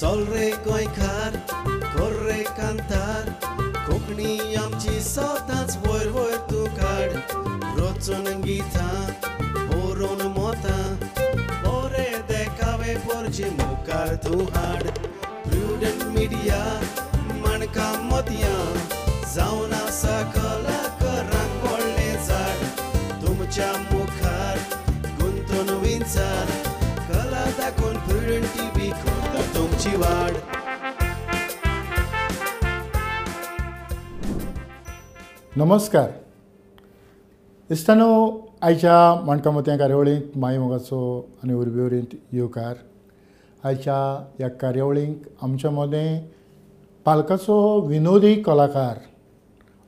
चल रे गोंयकार कर रे कांतार कोंकणी आमची सदांच वयर वयर तूं काड रचून गितां बरोवन मोतां बरे देखावे परचे मुखार तूं हाड प्रुडंट मिडिया माणकां मदयां जावन आसा कलाकारांक व्हडलें झाड तुमच्या मुखार गुंतून तुमची वाड नमस्कार. इश्टानो आयच्या माणकामत्या कार्यावळींत माय मोगाचो आनी उर्बी वरींत येवकार. आयच्या ह्या कार्यावळींत आमच्या मदें पालकाचो विनोदी कलाकार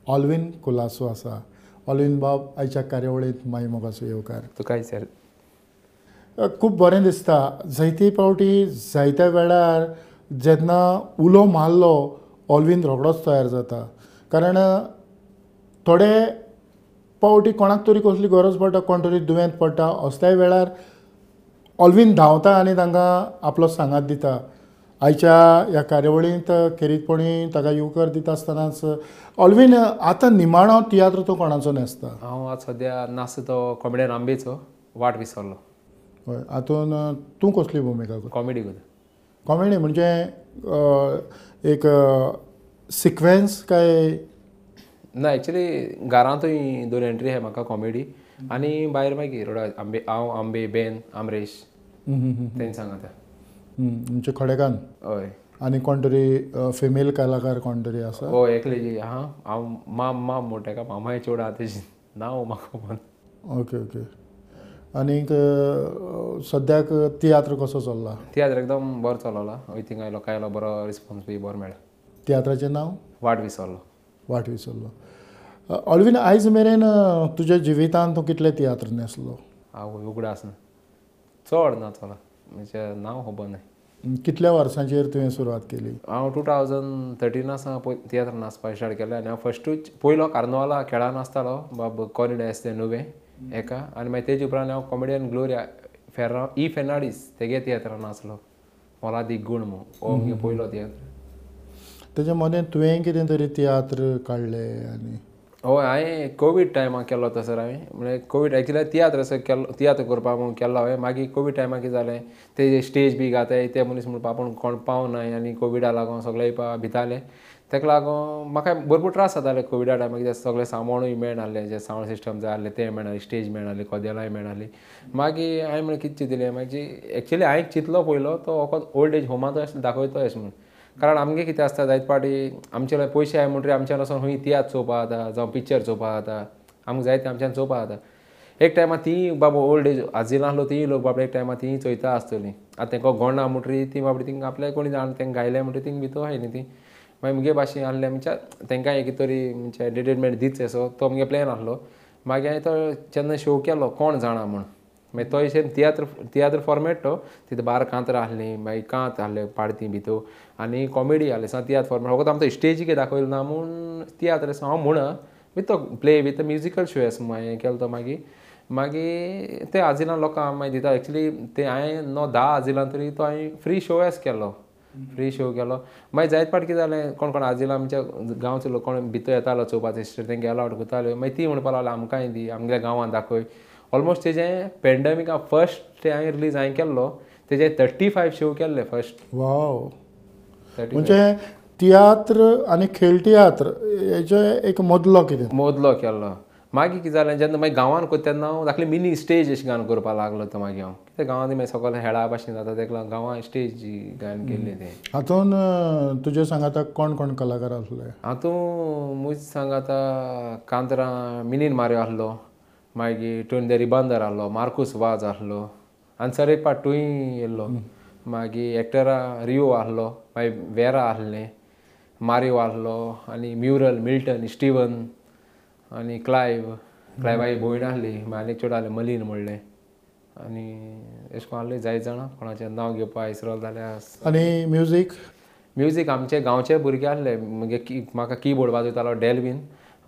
ऑल्विन कुलासो आसा. ऑल्विन बाब आयच्या कार्यावळींत माय मोगाचो येवकार. तुकाय सर? खूब बरें दिसता. जायते फावटी जायत्या वेळार जेन्ना उलो मारलो ऑल्वीन रोखडोच तयार जाता. कारण थोडे पावटी कोणाक तरी कसली गरज पडटा कोण तरी दुयेंत पडटा असल्याय वेळार ऑलवीन धांवता आनी तांकां आपलो सांगात दिता. आयच्या ह्या कार्यावळींत खेरीतपणी ताका येवकार दिता आसतनाच ऑल्वीन आतां निमाणो तियात्र तो कोणाचो न्हेसता? हांव आज सद्या नास तो कोंबड्या आंबेचो वाट विसरलो. हय. हातून तूं कसली भुमिका करता कॉमेडी करता कॉमेडी म्हणजे एक सिक्वेन्स काय? ना एक्चुली घरांतूय दोन एंट्री आहाय म्हाका कॉमेडी. आनी भायर मागीर रोडा आंबे हांव आंबे बेन आमरेश. तेंच सांगाता म्हणजे खडेकान? हय. आनी कोण तरी फिमेल कलाकार कोण तरी आसा हय एकले जी हा. हांव माम माम म्हणटा मामाय चेडूं आहा तेजी नांव म्हाका ओके ओके. आनीक सद्याक तियात्र कसो चल्ला? तियात्र एकदम बरो चलला थिंग आयलो काय आयलो बरो रिस्पॉन्स बी बरो मेळ्ळा तियात्राचें नांव? वाट विसरलो. वाट विसरलो. ऑल्विन आयज मेरेन तुज्या जिवितांत तूं कितले तियात्र न्हेसलो हांव उगडा आसना चड ना चला. म्हणजे नांव खबर ना कितल्या वर्सांचेर तुवें सुरवात केली? हांव टू थावजंड थर्टिना पय तियात्र नाचपाक स्टार्ट केलें आनी हांव फस्टूच पयलो कार्नवाला खेळा नासतालो बाब कॉनिडा आसता नुवें एका? आनी मागीर तेजे उपरांत हांव कॉमेडियन ग्लोरिया फेर्रा ई फेर्नाडीस तेगे तियात्रान नाचलो मला दी गूण मो. हो मुगे पयलो तियात्र तेच्या मदें तुवें कितें तरी तियात्र काडलें आनी हय हांवें कोवीड टायमाक केलो तो सर हांवें म्हणजे कोवीड एक्चुली तियात्र असो केलो तियात्र करपाक म्हूण केलो हांवें मागीर कोवीड टायमाक कितें जालें ते स्टेज बी घाताय ते मनीस म्हणून आपूण कोण पावनाय आनी कोविडा लागून सगळे येवपा भिताले तेका लागून म्हाका भरपूर त्रास जाताले कोविडा टायमार कित्याक सगळें सामानूय मेळनासलें जे सावंड सिस्टम जाय आसलें तें मेळनासलें स्टेज मेळनासली कदेलांय मेळनासली मागीर हांवें म्हणलें कितें चिंतिलें मागीर एक्चुली हांवें चिंतलो पयलो तो वखद ओल्ड एज होमांत अशें दाखयतो अशें म्हणून कारण आमगे कितें आसता जायते पाटी आमचे पयशे आहाय म्हणटरी आमच्यान वचोन खंय तियात्र चोवपा जाता जावं पिक्चर चोवपा जाता आमकां जायते आमच्यान चोवपा जाता. एक टायमार ती बाबा ओल्ड एज आजिलां आसलो ती लोक बाबडे एक टायमार ती चोयता आसतली. आतां तेंका गोंडा म्हणटरी ती बाबडी थिंग आपल्या कोणी जाण तेंका गायले म्हणटरी थिंग भितो आहाय न्ही ती. मागीर मुगे भाशेन आहले म्हणजे तेंकां एक तरी म्हणजे एंटरटेनमेंट दितचे सो तो मुगे प्लॅन आसलो मागीर हांवें तो जेन्ना शो केलो कोण जाणा म्हूण. मागीर तो अशें तियात्र तियात्र फॉर्मेट तो तिथं बारा कांतरां आहलीं मागीर कांत आहले पाडती भितर आनी कॉमेडी आहले सा तियात्र फॉर्मेट फकत आमचो स्टेजीक कितें दाखयलो ना म्हूण तियात्र हांव म्हणा विथ तो play with musical shows हांवें केलो तो मागीर. मागीर ते आजिलां लोकांक मागीर दिता. एक्चुली ते हांवें नो धा आजिलां तरी तो हांवें फ्री शो एस केलो फ्री शो केलो. मागीर जायत पाट कितें जालें कोण कोण आजिलां आमच्या गांवचे लोक कोण भितर येतालो चोवपाक सिस्टर तेंगे अलावड करताल्यो मागीर ती म्हणपाक लागलो आमकांय दी आमच्या गांवांत दाखय ऑलमोस्ट तेजें पॅन्डेमिका फर्स्ट ते हांवें रिलीज हांवें केल्लो तेजे थर्टी फायव शो केल्ले फर्स्ट वाव म्हणजे तियात्र आनी खेळ तियात्र हेचे एक मदलो कितें? मोदलो केल्लो. मागीर कितें जालें जेन्ना मागीर गांवांत करता तेन्ना हांव धाकली मिनी स्टेज अशी गान करपाक लागलो तो मागीर हांव. कित्याक गांवांत मागीर सगळे हेळा भाशेन जाता तेका लागून गांवांत स्टेज गायन केल्लें तें. हातून अ, तुज्या सांगाताक कोण कोण कलाकार आसले? हातूं मुज सांग आतां कांतरां मिनीन मारियो आहलो मागीर टुंदेरी बांदर आहलो मार्कूस वाज आहलो आनी सर एक पाट टूय येयल्लो मागीर एक्टरा रियो आहलो मागीर वेरा आहलें मारियो आहलो आनी म्युरल मिल्टन स्टिवन आनी क्लायव क्लायवाई भयण आहली मागीर चेडूं आहलें मलीन म्हणलें आनी अशें करून आहले जायत जाणां कोणाचें नांव घेवपा विसरलो जाल्यार आनी म्युजीक म्युजीक आमचे गांवचे भुरगे आहले म्हणजे की म्हाका कीबोर्ड वाजयतालो डॅल्विन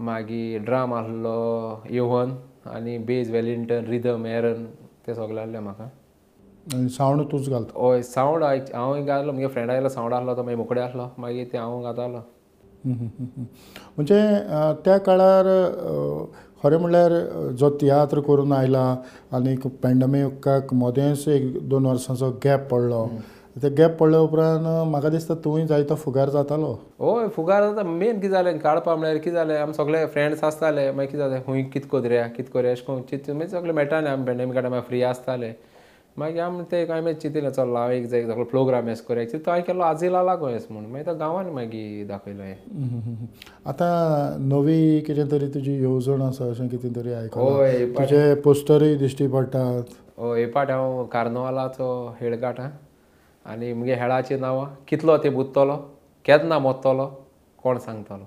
मागीर ड्राम आहलो योहन आनी बेज वेलिंग्टन रिदम एरन ते सगळे आहले म्हाका. सावंड तूंच घालता? हय सावंड हांव घातलो म्हगे फ्रेंड आयलो सावंड आहलो तो मागीर मुकडे आहलो मागीर ते हांव घातालो. म्हणजे त्या काळार खरें म्हणल्यार जो तियात्र करून आयला आनी पॅन्डमिकाक मोदेंच एक दोन वर्सांचो गॅप पडलो. ते गॅप पडल्या उपरांत म्हाका दिसता तुंय जायतो फुगार जातालो. हय फुगार जाता. मेन कितें जालें काडपा म्हळ्यार कितें जालें आमी सगळे फ्रेंड्स आसताले मागीर कितें जालें खूंय कितें कोरया कितें कोरया अशें करून. सगळे मेळटाले आमी पॅन्डेमिका टायमार फ्री आसताले. मागीर आमी ते काय मागीर चिंतिल्लें चल हांव एक जाय सगळो प्रोग्राम एस कोरया. तो हांवें केलो आजिला लागो एस म्हणून. मागीर तो गांवांनी मागीर दाखयलो हें हम्म. आतां नवी कितें तरी तुजी येवजण आसा अशें कितें तरी हय तुजे पोस्टरूय दिश्टी पडटात हय हे पाट हांव कार्नवालाचो हेळ काटा आनी मुगे हेळाचीं नांवां कितलो ते बुत्तलो? केन्ना मोत्तलो? कोण सांगतलो?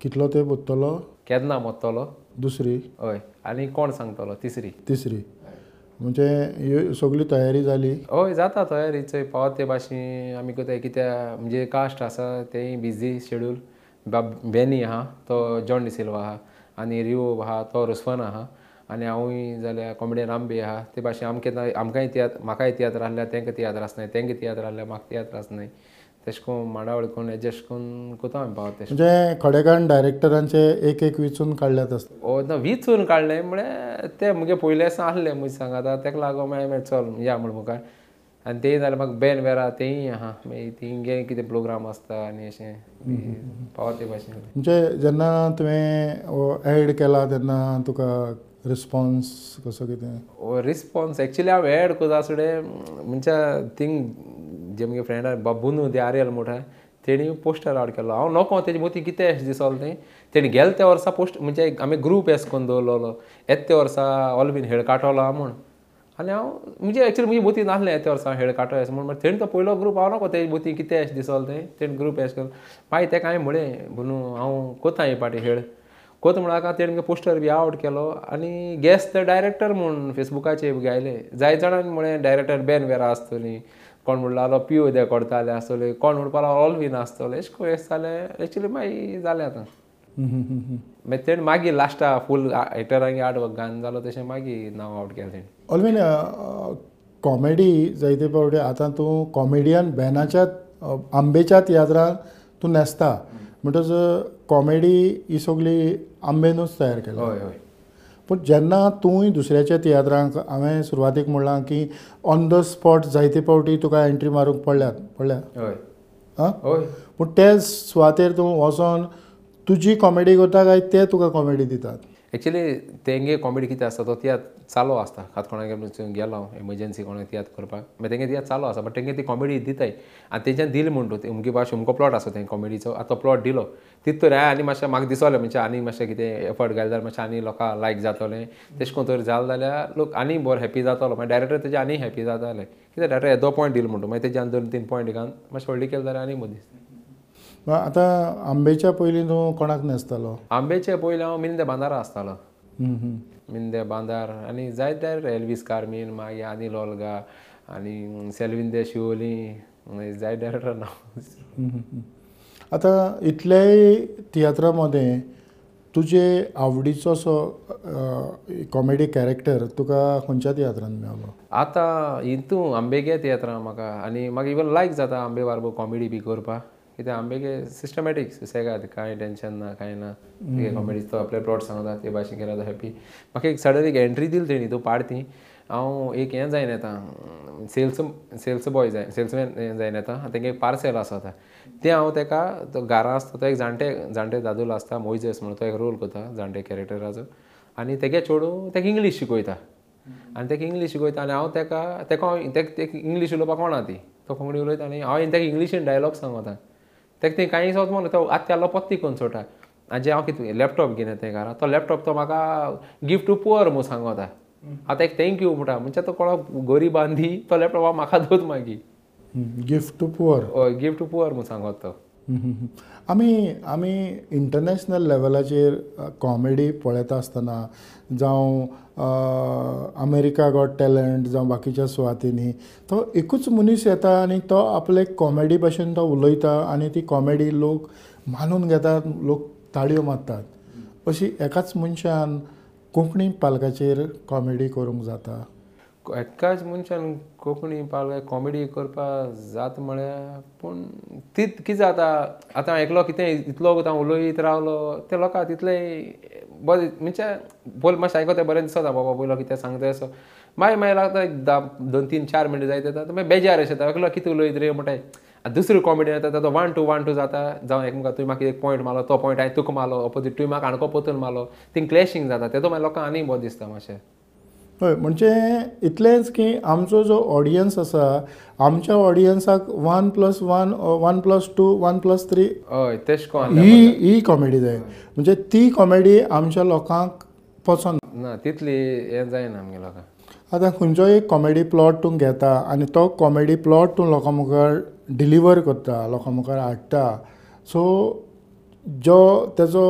कितलो तेंप उत्तलो केन्ना मोत्तलो? दुसरी. हय. आनी कोण सांगतलो? तिसरी. तिसरी. म्हणजे ह्यो सगळी तयारी जाली हय जाता तयारी चोय पावत ते भाशेन आमी कोताय कित्या म्हणजे कास्ट आसा तेय बिझी शेड्यूल बाब बेनी आहा तो जॉन डिसिल्वा आहा आनी रिओ आहा तो रुस्वन आहा आनी हांवूय जाल्यार कोंबडे रामबे आहा ते भाशेन आमकां आमकांय तियात्र म्हाकाय तियात्र आहल्यार तांकां तियात्र आसनाय तांकां तियात्र आहल्यार म्हाका तियात्र आसनाय तेश कोन्न मांडावळ करून एडजस्ट करून कोता आमी पावत म्हणजे खडेकान डायरेक्टरांचे एक एक विचून काडल्यात आसता ओ ना विचून काडलें म्हळ्यार ते मुगे पयले आसा आहले मुज सांगात तेका लागोन मागीर चल या म्हण मुखार. आनी तेय जाल्यार म्हाका बेन वेरा तेय आहा मागीर तिंगे कितें प्रोग्राम आसता आनी अशें पावत ते भाशेन म्हणजे जेन्ना तुवें एड केला तेन्ना तुका रिस्पॉन्स कसो कितें? रिस्पॉन्स एक्चुली हांव एड कोता फुडें म्हणजे थिंग जे म्हगे फ्रेंडा बाबून ते आर्यल मोठा तेणी पोस्टर आवड केलो हांव नोको तेजे मोती कितें अशें दिसोलें तें तेणी गेल त्या वर्सा पोस्ट म्हणजे आमी ग्रूप एस करून दवरलोलो येत त्या वर्सा ऑलबीन हेळ काटलो हांव म्हूण आनी हांव म्हणजे एक्चुली म्हजी मोती नासलें येत्या वर्सा हेळ काटो येस म्हूण तेणी तो पयलो ग्रूप हांव नको तेजे मोती कितें अशें दिसोलें तें तेणी ग्रूप एश केलो मागीर तेका हांवें म्हळें बनू हांव कोता हे पाटी हेळ कोत म्हणाका तेणें पोस्टर बी आवट केलो आनी गॅस ते डायरेक्टर म्हूण फेसबुकाचेर बी गायले जाय जाणांनी म्हळें डायरेक्टर बॅन वेरा आसतली कोण म्हणलो पिओ दे कोडताले आसतले कोण म्हणपा लागलो ऑलवीन आसतले अशें करून जालें एक्चुली मागीर जालें आतां. मागीर तेणें मागीर लास्टा फूल हेटरांगे आठ गान जालो तशें मागीर नांव आवट केलें तेणें ऑलवीन कॉमेडी जायते फावटी आतां तूं कॉमेडियन बेनाच्या आंबेच्या तियात्रांत तूं न्हेसता म्हणटच कॉमेडी ही सगळी आंबेनूच तयार केल्या हय हय पूण जेन्ना तूंय दुसऱ्याच्या तियात्रांक हांवें सुरवातेक म्हणलां की ऑन द स्पॉट जायते फावटी तुका एंट्री मारूंक पडल्यात पडल्या हय. आं हय. पूण ते सुवातेर तूं वचोन तुजी कॉमेडी करता काय ते तुका कॉमेडी दितात. एक्चुली तेंगे कॉमेडी कितें आसता तो तियात्र चालू आसता खात कोणागे गेलो एमर्जन्सी कोणाक तियात्र करपाक मागीर तेंगे तियात्र चालू आसा बट तेंगे ती कॉमेडी दिताय. आनी तेंच्यान दिली म्हणटू ते अमकी भाशे अमको प्लॉट आसा तें कॉमेडीचो आतां प्लॉट दिलो. तित म्हणजे तर हांवें आनी मातशें म्हाका दिसलें म्हणजे आनी मातशें कितें एफर्ट घाल जाल्यार मातशें आनी लोकां लायक जातलें तेश कोन्न तर जालें जाल्यार लोक आनी बरो हॅप्पी जातलो मागीर डायरेक्टर तेजे आनी हॅप्पी जाताले कित्याक डायरेक्टर येदो पॉयंट दिलो म्हणटू मागीर तेज्यान दोन तीन पॉयंट घालून मातशें व्हडली केलें जाल्यार आनी बरें दिसता आतां आंबेच्या पयलीं तूं कोणाक न्हेसतालो आंबेचे पयलीं हांव मिंदे बांदारा आसतालो. मिंदे बांदार आनी जायते एल्वीस कार्मीन मागीर आनी लोलगा आनी सेल्विंदे शिवोली मागीर जाय डायरेक्टर नांव. आतां इतलेय तियात्रा मदें तुजे आवडीचो असो कॉमेडी कॅरेक्टर तुका खंयच्या तियात्रांत मेळलो? आतां हितू आंबेगे तियात्रां म्हाका आनी म्हाका इवन लायक जाता आंबे बारबर कॉमेडी बी करपाक कित्याक आंबेगे सिस्टमॅटीक सुसेगाद कांय टेन्शन ना कांय ना? कॉमेडी तो आपले प्लॉट सांगता ते भाशेन केल्यार हॅपी म्हाका एक सडन एक एंट्री दिली तेणी तूं पाडती हांव एक हें जायन येता सेल्स सेल्स बॉय जाय सेल्समॅन जायन येता तेंगे एक पार्सेल आसा तें हांव तेका तो घरा आसता तो एक जाणटे जाणटे दादूल आसता मोइजस म्हणून तो एक रोल करता जाणटे कॅरेक्टराचो आनी तेगे चेडूं तेका इंग्लीश शिकयता आनी तेका इंग्लीश शिकयता आनी हांव तेका तेका हांव तेका इंग्लीश उलोवपाक कोणा ती तो कोंकणी उलयता आनी हांव तेका इंग्लिशीन डायलॉग सांगता. तेका तें कांय समज म्हणून तो आतां त्यालो पत्ती करून सोटा आनी जे हांव कितें लॅपटॉप घेवन येता घरा तो लॅपटॉप तो म्हाका गिफ्ट टू पुअर म्हूण सांगता आतां एक थँक्यू म्हणटा म्हणजे तो कोणाक गरीबान दी तो लॅपटॉप म्हाका दोत मागीर गिफ्ट टू पुअर हय गिफ्ट टू पुअर म्हूण सांगत तो. आमी आमी इंटरनॅशनल लेवलाचेर कॉमेडी पळयता आसतना जावं अमेरिका गॉट टॅलंट जावं बाकीच्या सुवातींनी तो एकूच मनीस येता आनी तो आपले कॉमेडी भाशेन तो उलयता आनी ती कॉमेडी लोक मानून घेतात लोक ताळयो मारतात. अशी एकाच मनशान कोंकणी पालकाचेर कॉमेडी करूंक जाता. एकाच मनशान कोंकणी पाळल्या कॉमेडी करपा जाता म्हळ्यार पूण तीत कितें जाता आतां एकलो कितें इतलो हांव उलयत रावलो ते लोकांक तितलें बरें म्हणजे बोल मातशें आयको तें बरें दिसता बाबा पयलो कितें सांगता असो. मागीर मागीर लागता एक धा दोन तीन चार मिनटां जायत येता मागीर बेजार अशें येता एकलो कितें उलयत रे म्हणटा दुसरो कॉमेडी येता तो वन टू वन टू जाता जावं एकमेकां तुवें म्हाका एक पॉयंट मारलो तो पॉयंट हांवें तुका मारलो ऑपोजीट तुवें म्हाका आणको पोतून मारलो थिंग क्लॅशिंग जाता तेजो मागीर लोकांक आनी बरें दिसता मातशें. हय म्हणजे इतलेंच की आमचो जो ऑडियन्स आसा आमच्या ऑडियन्साक one plus one one plus two one plus three हय तेश कोन ही ही कॉमेडी जाय. म्हणजे ती कॉमेडी आमच्या लोकांक पसंद. ना तितली हें जायना आमगे लोकांक आतां खंयचोय एक कॉमेडी प्लॉट तूं घेता आनी तो कॉमेडी प्लॉट तूं लोकां मुखार डिलिव्हर करता लोकां मुखार हाडटा. सो जो तेजो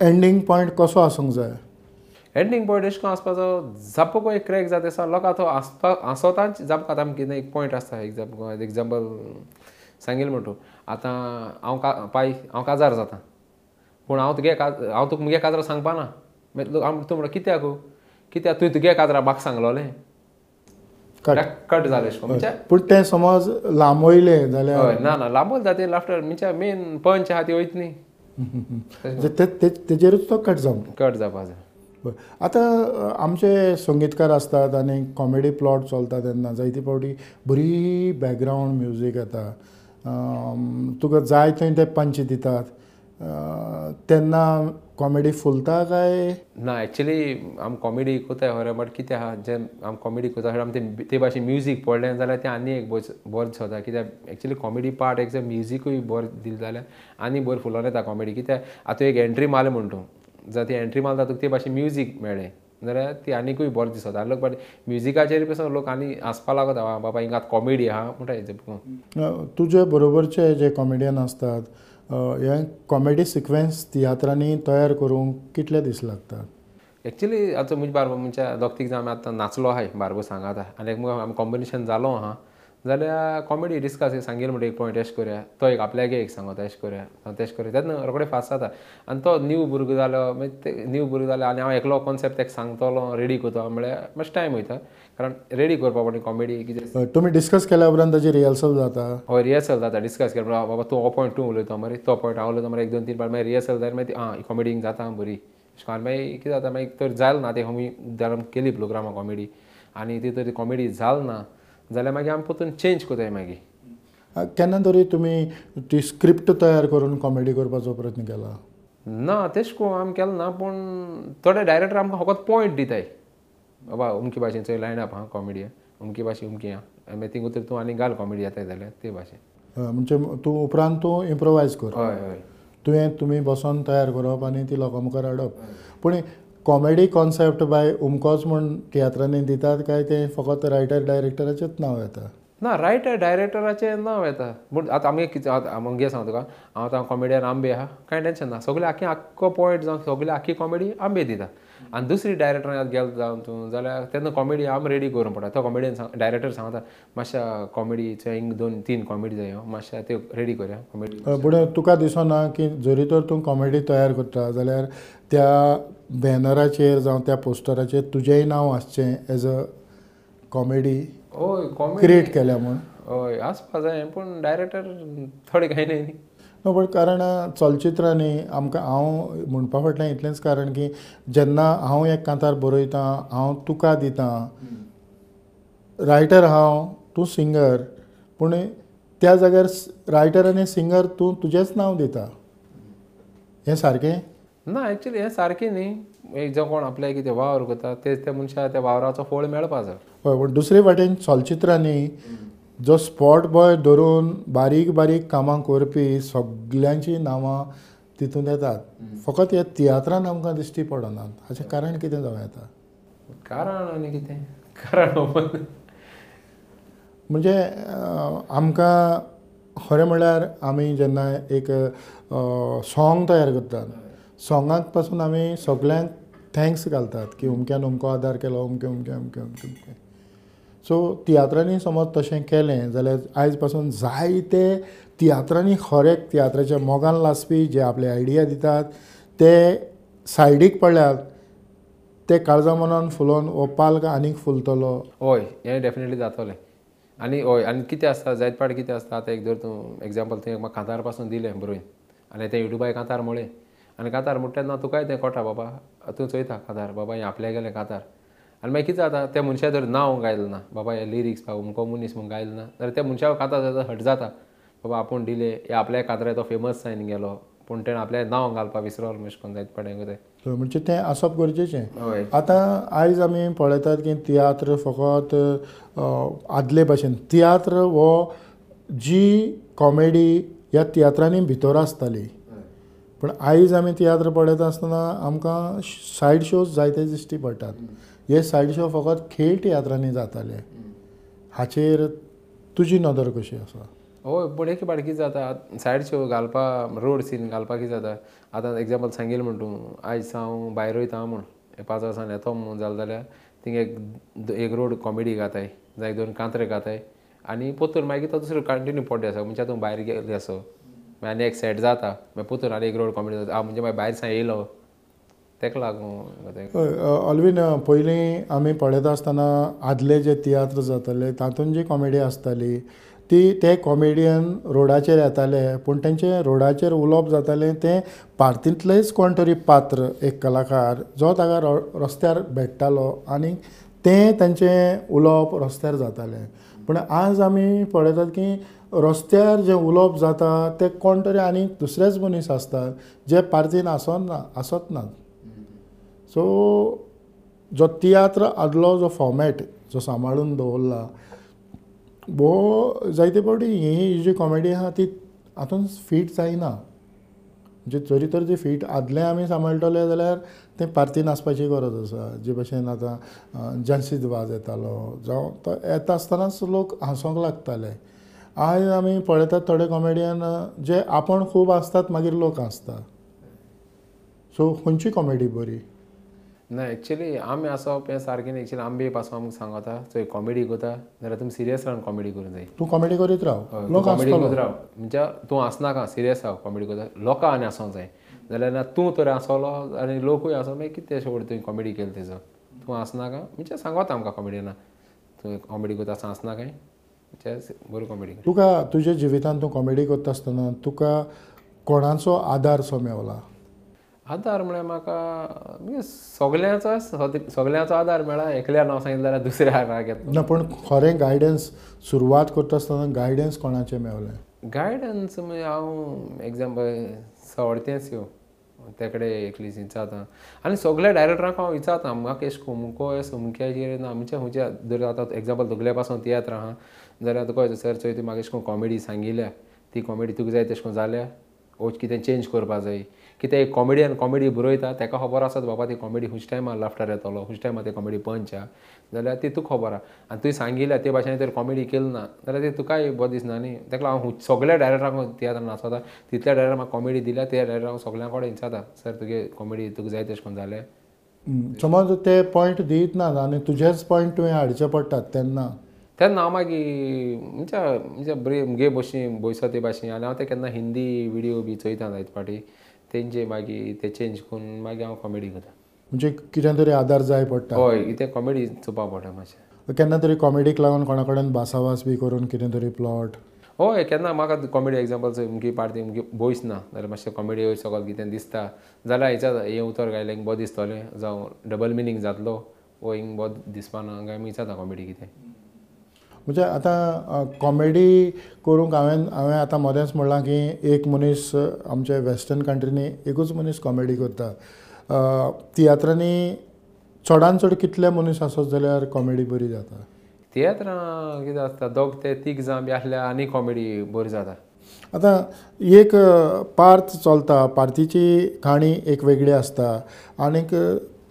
एंडींग पॉयंट कसो आसूंक जाय? एंडींग पॉयंट एश कोन आसपाचो जापको एक क्रॅक जाता दिसा लोकां तो आसपा आसोताच जापक आतां कितें एक पॉयंट आसता एग्जाम एग्जाम्पल सांगिल म्हणटू आतां हांव का पाय हांव काजार जाता। पूण हांव तुगे काज हांव तुका मुगे काजरां सांगपा ना मागीर तूं म्हणटा कित्याक कित्याक तुवें तुगे काजरां म्हाका सांगलोलें कट। कट जालें कोन म्हणजे पूण तें समज लांबयलें जाल्यार हय ना ना लांबोल जाते लाफ्टर म्हणजे मेन पंच आहा ती वयत न्ही ते- ते- तेजेरूच तो कट जावंक कट जावपा जाय बरं. आतां आमचे संगीतकार आसतात आनी कॉमेडी प्लॉट चलता तेन्ना जायती फावटी बरी बॅकग्रावंड म्युजीक येता तुका जाय थंय ते पंच दितात. तेन्ना कॉमेडी फुलता काय? ना एक्चुली आमी कॉमेडी कोताय खरें बट कितें आहा जे आमी कॉमेडी कोता आमी आम ते भाशेन म्युजीक पडलें जाल्यार तें आनी एक बरें दिसता कित्याक एक्चुली कॉमेडी पार्ट एक जर म्युजीकूय बरें दिलें जाल्यार आनी बरें फुलोन येता कॉमेडी कित्याक आतां एक एंट्री मारली म्हण तूं. जर ती एंट्री मारता तुका ते भाशेन म्युजीक मेळ्ळें जाल्यार ती आनीकूय बरें दिसता लोक बट म्युजिकाचेरपासून लोक आनी आसपा लागता "आ, बाबा हिंगा आतां कॉमेडी आहा. म्हणटा तुजे बरोबरचे जे कॉमेडियन असतात अ, हे कॉमेडी सिक्वेन्स तियात्रांनी तयार करूंक कितले दीस लागतात? एक्चुली आतां म्हणजे बारबो म्हणजे दोग तीग जाण आतां नाचलो आहाय बारबो सांगात आनी एक आमी कॉम्बिनेशन जालो आहा जाल्यार कॉमेडी डिस्कस सांगेल म्हणटा एक पॉयंट एश करया तो एक आपल्याक एक सांगता एश करया तेश करया तेन्ना रोखडे फास्ट जाता आनी तो न्यू भुरगो जालो मागीर ते न्यू भुरगो जालो आनी हांव एकलो कॉन्सेप्ट तेका सांगतलो रेडी करता. म्हळ्यार मातशें टायम वयता कारण रेडी करपा पडटा कॉमेडी कितें तुमी डिस्कस केल्या उपरांत ताची रिहर्सल जाता? हय रिहर्सल जाता. डिस्कस केला. बाबा तूं हो पॉयंट तूं उलयता मरे तो पॉयंट हांव उलयता मरे एक दोन तीन पाट मागीर रिहर्सल जाल्यार मागीर आं कॉमेडींग जाता बरी करून मागीर कितें जाता? मागीर तर जाल ना ते आमी उदाहरण केली प्रोग्रामा कॉमेडी आनी ती तर कॉमेडी जाल ना जाल्यार मागीर आमी परतून चेंज कोताय मागीर केन्ना तरी तुमी ती स्क्रिप्ट तयार करून कॉमेडी करपाचो प्रयत्न केला? ना तेश को आमी केलें ना पूण थोडे डायरेक्टर आमकां फकत पॉयंट दिताय बाबा अमकी भाशेन चोय लायन अप आहा कॉमेडी अमकी भाशे अमकी आहा मागीर थिंग उतर तूं आनी घाल कॉमेडी येताय जाल्यार ते भाशेन म्हणजे तूं उपरांत तूं इम्प्रोवायज कर. हय हय. तुवें तुमी बसोन तयार करप आनी ती लोकां मुखार हाडप पूण कॉमेडी कॉन्सेप्ट बाय उमकोच म्हूण तियात्रांनी दितात काय ते? फकत रायटर डायरेक्टराचेंच नांव येता. ना रायटर डायरेक्टराचें नांव येता. पूण आतां आमगे कितें आतां आमगे सांग तुका हांव आतां कॉमेडियन आंबे आहा कांय टेन्शन ना सगळे आख्खी आख्खो पॉयंट जावं सगळे आख्खी कॉमेडी आंबे दिता आनी दुसरी डायरेक्टरान गेलो जावन तूं जाल्यार तेन्ना कॉमेडी आम रेडी करूंक पडटा तो कॉमेडियन सांग डायरेक्टर सांगता मातशा कॉमेडीचे हिंग दोन तीन कॉमेडी जाय मातशा त्यो रेडी करया कॉमेडी पूण तुका दिसना की जरी तर तूं कॉमेडी तयार करता. जाल्यार त्या बॅनराचेर जावं त्या पोस्टराचेर तुजेंय नांव आसचें एज अ कॉमेडी हय कॉमेडी क्रिएट केल्या म्हूण. हय आसपा जाय पूण डायरेक्टर थोडे कांय न्ही नो बट कारण चलचित्रांनी आमकां हांव म्हणपा फाटल्यान इतलेंच कारण की जेन्ना हांव एक कांतार बरयतां हांव तुका दितां रायटर हांव तूं सिंगर पूण त्या जाग्यार रायटर आनी सिंगर तूं तुजेंच नांव दिता. हें सारकें? ना एक्चुली हें सारकें न्ही. एक जो कोण आपल्या कितें वावर करता ते त्या मनशा त्या वावराचो फळ मेळपा जाय हय पूण दुसरे वाटेन चलचित्रांनी जो स्पॉट बॉय धरून बारीक बारीक कामां करपी सगल्यांची नांवां तितून येतात. फकत हे तियात्रान आमकां दिश्टी पडनात हाचें कारण कितें जावं येता? कारण आनी कितें? कारण म्हणजे आमकां खरें म्हणल्यार आमी जेन्ना एक सॉंग तयार करतात. सॉंगाकपासून आमी सगल्यांक थँक्स घालतात की अमक्यान अमको आदार केलो अमके अमके अमके अमके अमके सो तियात्रांनी समज तशें केलें जाल्यार आयजपासून जायते तियात्रांनी खरें तियात्राच्या मोगान लासपी जे आपले आयडिया दितात ते सायडीक पडल्यात ते काळजा मनान फुलोवन हो पालक आनीक फुलतलो. हय हें डेफिनेटली जातलें. आनी हय आनी कितें आसता जायत पाट कितें आसता आतां एक जर तूं एग्जाम्पल तुवें म्हाका कांतारपासून दिलें बरोवन आनी तें युट्यूबार कांतार म्हळें आनी कांतार म्हणटा तेन्ना तुकाय तें कोटा बाबा? तूं चोयता कांतार बाबा हें आपल्या गेलें कांतार. आनी मागीर कितें जाता त्या मनशा जर नांव गायलें ना. बाबा हे लिरिक्स पा अमको मनीस म्हूण गायलें ना. जाल्यार त्या मनशा कांतार जाता हट जाता. बाबा आपूण दिले हे आपल्या कांतरे तो फेमस जायन गेलो. पूण तेणें आपलें नांव घालपाक विसरलो अशें करून जायत पाटें तें म्हणजे तें आसप गरजेचें. आतां आयज आमी पळयतात की तियात्र फकत आदले भाशेन तियात्र हो जी कॉमेडी ह्या तियात्रांनी भितर आसताली पूण आयज आमी तियात्र पळयता आसतना आमकां सायड शोज जायते दिश्टी पडटात हे सायड शो फकत खेळ तियात्रांनी जाताले. हाचेर तुजी नदर कशी आसा? हय पूण एक पाट कितें जाता सायड शो घालपा रोड सीन घालपा कितें जाता. आतां एग्जाम्पल सांगिल्लें म्हण तूं आयज हांव भायर वयता म्हूण हे पांच वर्सान येतो म्हूण जालें जाल्यार थिंगा एक एक रोड कॉमेडी घाताय जाय दोन कांतरे घाताय आनी पोतून मागीर तो दुसरो कंटिन्यू पडले आसा म्हणजे तूं भायर गेले असो मागीर आनी एक सेट जाता मागीर पोतून आनी एक रोड कॉमेडी जाता. हांव म्हणजे मागीर भायर सांग येयलो. तेका लागून ऑलवीन ऑल्वीन पयलीं आमी पळयता आसतना आदले जे तियात्र जाताले तातूंत जी कॉमेडी आसताली ती ते कॉमेडियन रोडाचेर येताले पूण तेंचे रोडाचेर उलोवप जातालें तें पार्टींतलेंच कोण तरी पात्र एक कलाकार जो ताका रस्त्यार भेट्टालो आनी तें तांचें उलोवप रस्त्यार जातालें. पूण आज आमी पळयतात की रस्त्यार जें उलोवप जाता तें कोण तरी आनी दुसरेच मनीस आसतात जे पार्तीन आसोन ना आसत नात. सो जो तियात्र आदलो जो फॉर्मेट जो सांबाळून दवरला वो जायते फावटी ही जी कॉमेडी आहा ती हातून फीट जायना म्हणजे जरी तर ती फीट आदलें आमी सांबाळटले जाल्यार तें पार्ती नाचपाची गरज आसा जे भशेन आतां अ, वाज येतालो जावं तो येता आसतनाच लोक हांसोंक लागताले आयज आमी पळयतात थोडे कॉमेडियन जे आपण खूब आसतात मागीर लोक हांसता सो खंयची कॉमेडी बरी ना एक्चुली आमी आसप हें सारकें न्ही. एक्चुली आंबे पासून आमकां सांगता चोय कॉमेडी करता जाल्यार तुमी सिरियस रावन कॉमेडी करूंक जाय तूं कॉमेडी करीत राव लोक कॉमेडी हांसतलो करत राव म्हणजे तूं आसनाका सिरियस राव कॉमेडी करता लोकां आनी आसोंक जाय जाल्यार ना तूं तर आसलो आनी लोकूय आसो मागीर कितें शेवट तुवें कॉमेडी केली तेजो तूं आसनाका म्हणजे सांगता आमकां कॉमेडियना तूं कॉमेडी करता आसतना आसना काय म्हणजे बरी कॉमेडी तुका तुज्या जिवितांत तूं कॉमेडी करता आसतना तुका कोणाचो आदार सो मेवला? आदार म्हळ्यार म्हाका म्हणजे सगल्यांचो सद- सगल्यांचो आदार मेळ्ळा एकल्या नांव सांगितलें जाल्यार दुसऱ्या राग येता ना पूण खरें गायडन्स सुरवात करता आसतना गायडन्स कोणाचें मेवलें गायडन्स म्हणजे हांव एग्जाम्पल सवडतेंच यो ते कडेन एकली विचारता. आनी सगल्या डायरेक्टरांक हांव विचारता म्हाका एश अमुक्याचेर ना आमच्या खंयच्या जर आतां एग्जाम्पल तुगल्या पासून तियात्र आहा जाल्यार तुका सर चोय तूं म्हाका एश कोन्न कॉमेडी सांगिल्ल्या ती कॉमेडी तुका जाय तशें करून जाल्या ओ कितें चेंज करपा जाय. कितें एक कॉमेडियन कॉमेडी बरयता ताका खबर आसत बाबा ती कॉमेडी खुंच टायमार लाफ्टर येतलो खुंच टायमार ती कॉमेडी पंच. आहा जाल्यार ती तुका खबर आहा आनी तुवें सांगिल्ल्या ते भाशेन तर कॉमेडी केली ना. जाल्यार ती तुकाय बरें दिसना न्ही. ताका हांव सगल्या डायरेक्टरांक तियात्र नाचता तितल्या डायरेक्टर म्हाका कॉमेडी दिल्या त्या डायरेक्टर हांव सगल्यां कडेन विचारता सर तुगे कॉमेडी तुका जाय तशें करून जालें समज ते पॉयंट दित ना आनी तुजेच पॉयंट तुवें हाडचे पडटात तेन्ना. तेन्ना हांव मागीर म्हणजे म्हणजे बरे मुगे भशेन बयसो ते भाशेन आनी हांव ते केन्ना हिंदी विडियो बी चोयता जायत फाटी. तेंचे मागीर ते चेंज करून मागीर हांव कॉमेडी करता. म्हणजे कितें तरी आदार जाय पडटा. हय ते कॉमेडी चोवपा पडटा मातशें. केन्ना तरी कॉमेडीक लागून कोणा कडेन भासाभास बी करून कितें तरी प्लॉट हय केन्ना म्हाका कॉमेडी एग्जाम्पल्स मुगे पार्टी मुगे भोयस ना. जाल्यार मातशें कॉमेडी वयर सकल कितें दिसता. जाल्यार हेच्या हें उतर गायलें बरें दिसतलें. जावं डबल मिनींग जातलो. वो हिंग बरें दिसपा ना. काय विचारता कॉमेडी कितें. म्हणजे आतां कॉमेडी करूंक हांवें हांवें आतां मदेंच म्हणलां की एक मनीस अ, आमच्या वेस्टर्न कंट्रीनी एकूच मनीस कॉमेडी करता. तियात्रांनी चडान चड कितले मनीस आसत जाल्यार कॉमेडी बरी जाता? तियात्रां कितें आसता दोग ते तीग जावन बी आसल्यार आनी कॉमेडी बरी जाता. आतां एक पार्थ चलता पार्थीची काणी एक वेगळी आसता. आनीक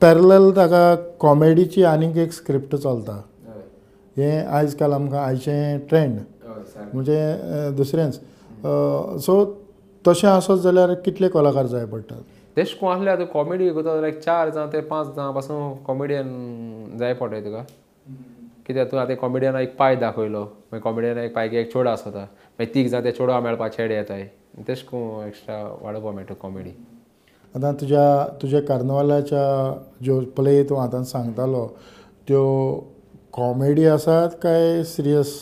पॅरल ताका कॉमेडीची आनीक एक स्क्रिप्ट चलता. हें आयज काल आमकां आयचें ट्रेंड म्हणजे दुसरेंच सो तशें आसत जाल्यार कितले कलाकार जाय पडटात? तेश कोण आसल्यार तूं कॉमेडी करता जाल्यार एक चार जावं ते पांच जावं पासून कॉमेडियन जाय पडटा तुका। कित्याक तूं आतां कॉमेडियना एक पांय दाखयलो मागीर कॉमेडियना एक पांयक एक चेडो आसता। मागीर तीग जावं ते चेडवा मेळपा चेडे येताय। तेश कोन एक्स्ट्रा वाडोवपा मेळटा कॉमेडी आतां तुज्या तुज्या कार्नवालाच्या ज्यो प्ले तूं आतां सांगतालो त्यो कॉमेडी आसात काय सिरियस?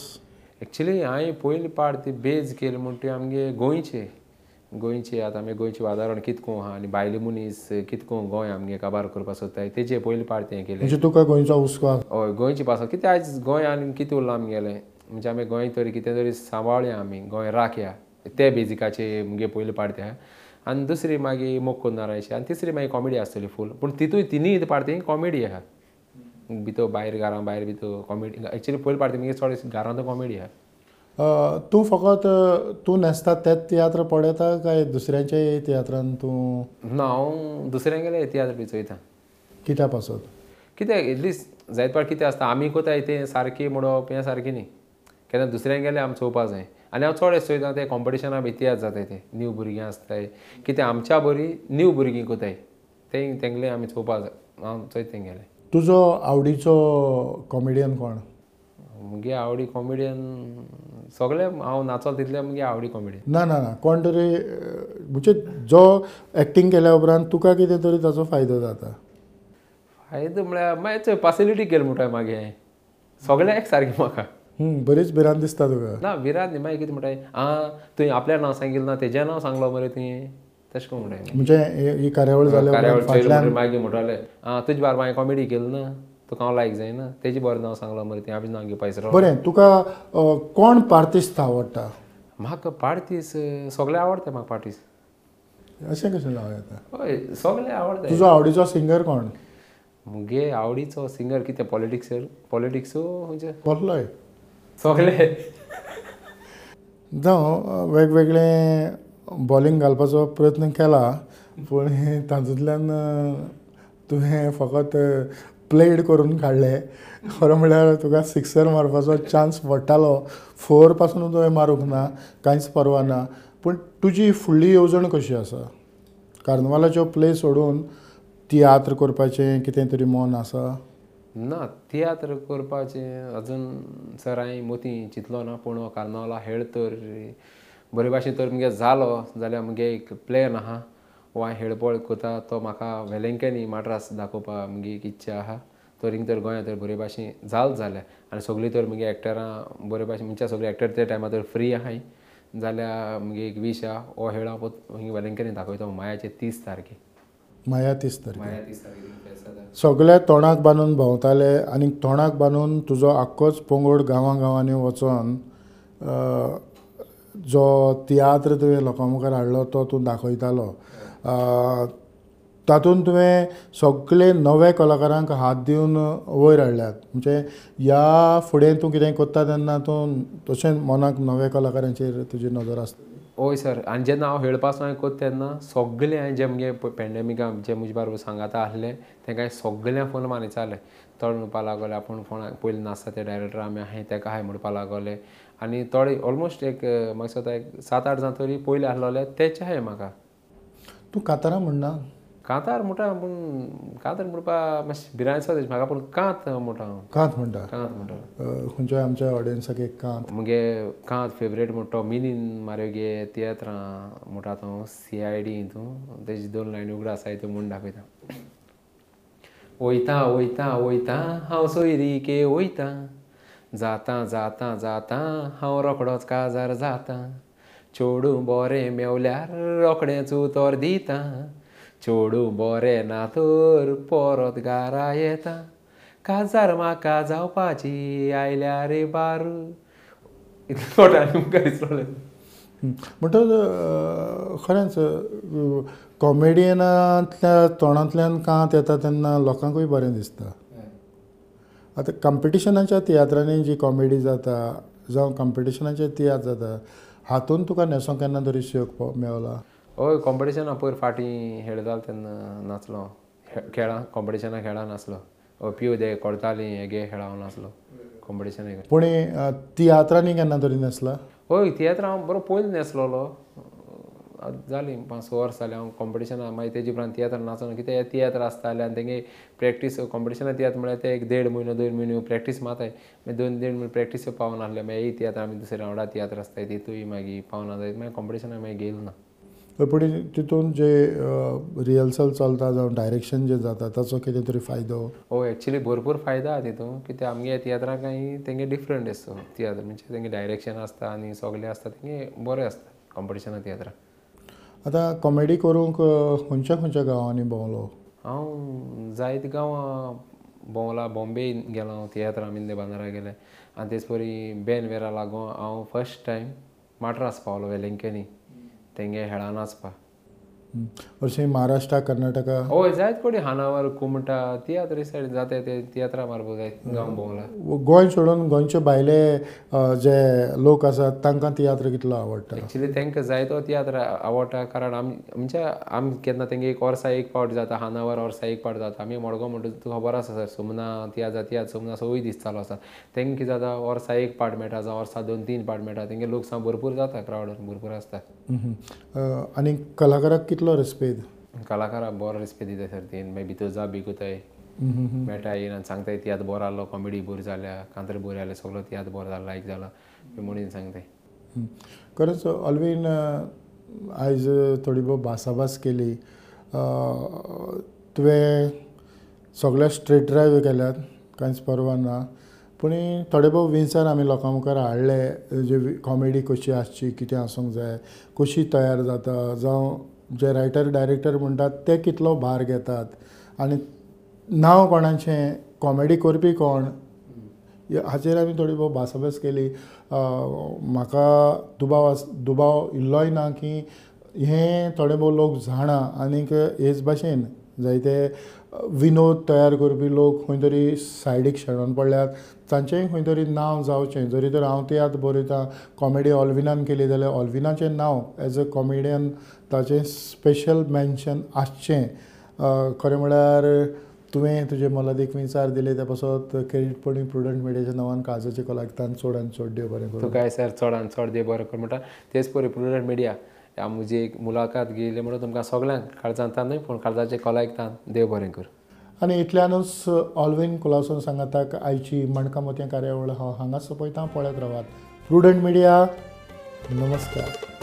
एक्चुली हांवें पयली पार्ट ती बेज केली म्हणटा ती आमगे गोंयचे गोंयचे आतां आमी गोंयचें वातावरण कितको आहा आनी भायले मनीस कितको गोंय आमगे काबार करपाक सोदताय तेजे पयली पार्ट तें केलें. म्हणजे तुका गोंयचो हुस्को हय गोंयची भास कितें आयज गोंय आनी कितें उरलां आमगेलें म्हणजे आमी गोंय तरी कितें तरी सांबाळया आमी गोंय राखया. ते बेजिकाचे मुगे पयले पार्टी आहा आनी दुसरी मागीर मोग कोन्नारायची आनी तिसरी मागीर कॉमेडी आसतली फूल. पूण तितूय तिनूय पार्टी कॉमेडी आहा भितर भायर घरां भायर भितर कॉमेडी एक्चुली पयली पार्टी मुगे चड घरांत कॉमेडी आहा तूं फकत तूं न्हेसता तेच तियात्र पळयता काय दुसऱ्यांच्याय तियात्रान तूं ना हांव दुसऱ्या गेले तियात्र बी चोयता कित्या पासत कित्याक एटलिस्ट जायत पाट कितें आसता आमी कोताय तें? सारकी म्हणप हें सारकें न्ही. केन्ना दुसऱ्यांक गेले आमी चोवपा जाय आनी हांव चड अशें चोयता ते कॉम्पिटिशना बी तियात्र जाताय ते. न्यू भुरगीं आसताय कितें आमच्या बरी न्यू भुरगीं कोताय ते तेंगले आमी चोवपा जाय हांव चोयत तेंगेले तुजो आवडीचो कॉमेडियन कोण? मुगे आवडी कॉमेडियन सगळे हांव नाचोल तितले मुगे आवडी कॉमेडियन ना ना ना कोण तरी म्हणजे जो एक्टींग केल्या उपरांत तुका कितें तरी ताचो फायदो जाता. फायदो म्हळ्यार मागीर पासिलिटी केली म्हणटा हांवें सगळे एक सारकें म्हाका. बरीच भिरांत दिसता तुका. ना विराट न्ही मागीर कितें म्हणटाय आं तुवें आपल्या नांव सांगिल्लें ना तेजें नांव सांगलो मरे तुवें. तशें करून म्हणटाय म्हणजे हे- ही कार्यावळ जाल्या कार्यावळ उपरांत चोयलो फाटल्यान म्हणटरी मागीर म्हणटाले आं तुजे बार हांवें कॉमेडी केली ना. तुका हांव लायक जायना. तेजें बरें नांव सांगलो मरे तुवें हांवें नांव विसरो बरें तुका कोण पार्टिस्ट आवडटा? म्हाका पार्टीस सगळे आवडटा म्हाका पार्टीस अशें कशें जावं येता? हय सगळे आवडटा तुजो आवडीचो सिंगर कोण? मुगे आवडीचो सिंगर कितें? पॉलिटिक्स पॉलिटिक्स म्हणजे कसलोय सगळे. जावं वेगवेगळे बॉलिंग घालपाचो प्रयत्न केला पूण हे तातूंतल्यान तुवें फकत प्लेड करून काडले. खरें म्हळ्यार तुका सिक्सर मारपाचो चान्स पडटालो. फोरपासून तुवें मारूंक ना कांयच पर्वा ना. पूण तुजी फुडली येवजण कशी आसा? कार्नवालाच्यो प्ले सोडून तियात्र करपाचें कितें तरी मन आसा? ना तियात्र करपाचें अजून सर हांवें मोती चिंतलो ना पूण हो कार्नावाला हेळ तर बरे भाशेन तर मुगे जालो जाल्यार मुगे एक प्लॅन आहा. वो हांवें हेळपळ कोता तो म्हाका वेलेंकनी माड्रास दाखोवपा मुगे एक इच्छा आहा. तो रिंग तर गोंयांत तर बरे भाशेन जाल जाल्यार. आनी सगळीं तर मुगे एक्टरां बरे भाशेन म्हणजे सगळे एक्टर ते टायमार तर फ्री आहाय. जाल्यार मुगे एक वीश आहा हो हेळ हांव पोत वेलेंकनी दाखयता मायाचे तीस तारखे. माया तीस तारीख. माया तीस तारखे सगळे तोंडाक बांदून भोंवताले आनी तोंडाक बांदून तुजो आख्खोच पंगड गांवां गांवांनी वचोन जो तियात्र तुवें लोकां मुखार हाडलो तो तूं दाखयतालो. तातूंत तुवें सगळे नवे कलाकारांक हात दिवन वयर हाडल्यात. म्हणजे ह्या फुडें तूं कितें कोत्ता तेन्ना तूं तशें मनाक नवे कलाकारांचेर तुजी नजर आसता हय सर आनी जेन्ना हांव हेळपाचो हांवें कोत तेन्ना सगळे हांवें जे मुगे पॅन्डेमिका जे म्हजे बाराबर सांगाता आसले तेंका हांवें सगळ्यांक फोन मारून विचारले थोडे म्हणपा लागले आपूण फोन पयलीं नासता ते डायरेक्टर आमी आहाय तेका हाय म्हणपा लागले. आनी थोडे ऑलमोस्ट एक म्हाका दिसता एक सात आठ जाण तरी पयलीं तेचे आहाय म्हाका तूं कातारां म्हणना कांतार म्हणटा पूण कांतार म्हणपा मातशें भिरायचो दिसता म्हाका पूण कांत म्हणटा हांव कांत म्हणटा कांत म्हणटा अ, खंयच्याय आमच्या ऑडियन्साक एक कांत? मुगे कांत फेवरेट म्हणटा तो मिनीन मारे गे तियात्रां म्हणटा तो सी आय डी हितू तेजी दोन लायनी उगडा आसा त्यो म्हूण दाखयता वयता वयता वयता हांव सोयरीके वयता जाता जाता जाता हांव रोखडोच काजार जाता. चोडू बोरें मेवल्यार रोखडेंच उतर दिता. चोडू बोरें ना तर परत गारा येता. काजार म्हाका जावपाची आयल्या रे बारू. इतले थोडे मुखार विसरले म्हणटच खरेंच कॉमेडियनांतल्या तोंडांतल्यान कांत येता तेन्ना लोकांकूय बरें दिसता. आतां कॉम्पिटिशनाच्या तियात्रांनी जी कॉमेडी जाता जावं कॉम्पिटिशनाचे तियात्र जाता हातूंत तुका न्हेसोंक केन्ना तरी शेक मेवला हय कॉम्पिटिशना पयर फाटीं खेळटालो तेन्ना नाचलो. खेळा कॉम्पिटिशना खेळा नासलो पिव दे कोडतालीं हेगे खेळा हांव नासलो कॉम्पिटिशन पूण तियात्रांनी केन्ना तरी न्हेसला हय तियात्र हांव बरो पयलीं न्हेसलोलो जालीं पांच स वर्स जालीं हांव कॉम्पिटिशना मागीर तेजे उपरांत तियात्र नाचोना हे तियात्र आसताले आनी तेंगे प्रॅक्टीस कॉम्पिटिशना तियात्र म्हळ्यार ते एक देड म्हयनो दोन म्हयनो प्रॅक्टीस माताय मागीर दोन देड म्हयनो प्रॅक्टीस पावना आसले मागीर ही तियात्र आमी दुसरे रावंडा तियात्र आसताय तितूय मागीर पावना जायत मागीर कॉम्पिटिशना मागीर गेलो ना. पूण तितून जे रिहर्सल चलता जावं डायरेक्शन जें जाता ताचो कितें तरी फायदो? हो एक्चुली भरपूर फायदा आहा तितून कित्याक आमगे तियात्राक काही तेंगे डिफरंट आसता तियात्र म्हणजे तेंगे डायरेक्शन आसता आनी सगलें आसता तेंगे बरें आसता कॉम्पिटिशना तियात्राक आतां कॉमेडी करूंक खंयच्या खंयच्या गांवांनी भोंवलो? हांव जायत गांवां भोंवला बॉम्बे गेलो तियात्रा मिंदे बांदारा गेले. आनी तेच परी बेनवेरा लागून हांव फर्स्ट टायम माटरास पावलो वेलेंकेनी. तेंगे हेळान नाचपा हरशीं महाराष्ट्रा कर्नाटका हय जायत कोणी हानावर कुमटा तियात्र सायड जाता ते तियात्रा मारपा जाय गांव भोंवला गोंय सोडून गोंयचे भायले जे लोक आसात तांकां तियात्र कितलो आवडटा? एक्चुली तांकां जायतो तियात्र आवडटा कारण आम म्हणजे आम केन्ना तेंगे एक वर्सा एक पावट जाता हानावर वर्सा एक पावट जाता. आमी मडगांव म्हणटा तुका खबर आसा सर सुमना तियात्र तियात्र सुमना सवय दीस चालू आसा. तेंकां कितें जाता वर्सा एक पार्ट मेळटा जावं वर्सा दोन तीन पार्ट मेळटा तेंगे लोक साम भरपूर जाता क्रावड भरपूर आसता. आनी कलाकाराक कितलो रेस्पेद कलाकाराक बरो रिस्पेद दिता सर तीन मागीर भितर जा बिकूताय हं, हं, हं. मेळटा येयन आनी सांगताय तियात्र बरो आहलो कॉमेडी बरी जाल्या कांतरी बरी आहले सगलो तियात्र बरो जाला लायक जाला म्हणून सांगताय. खरेंच ऑलवीन आयज थोडी भोव भासाभास केली तुवें सगळ्या स्ट्रेट ड्रायव्ह केल्यात कांयच परवा ना पूण थोडे भोव विचार आमी लोकां मुखार हाडले जे कॉमेडी कशी आसची कितें आसूंक जाय कशी तयार जाता जावं जे रायटर डायरेक्टर म्हणटात ते कितलो भार घेतात? आनी नांव कोणाचें? कॉमेडी करपी कोण? हाचेर आमी थोडी भोव भासाभास केली. म्हाका दुबाव आस दुबाव इल्लोय ना की हें थोडे भोव लोक जाणा. आनीक हेच भाशेन जायते विनोद तयार करपी लोक खंय तरी सायडीक शेणोन पडल्यात. तांचेंय खंय तरी नांव जावचें. जरी तर हांव तियात्र बरयतां. कॉमेडी ऑल्विनान केली जाल्यार ऑल्विनाचें नांव एज अ कॉमेडियन ताचें स्पेशल मेन्शन आसचें. खरें म्हळ्यार तुवें तुजे मोलादीक विचार दिले त्या पासत क्रेडीटपणी प्रुडंट मिडियाच्या नांवान काळजाचे कलाकारान चड आनी चड देव बरें करूं. तुका सर चडान चड देव बरें कर म्हणटा तेच परी प्रुडंट मिडिया आमची एक मुलाखत घेयली म्हणून तुमकां सगल्यांक काळजांतान न्हय पूण काळजाचे कलायकतान देव बरें कर. आनी इतल्यानूच ऑल्विन कुलासून सांगाताक आयची मणका कार्यावळ हो हांव हांगाच पळयतां पळयत रावात. प्रुडंट मिडिया नमस्कार.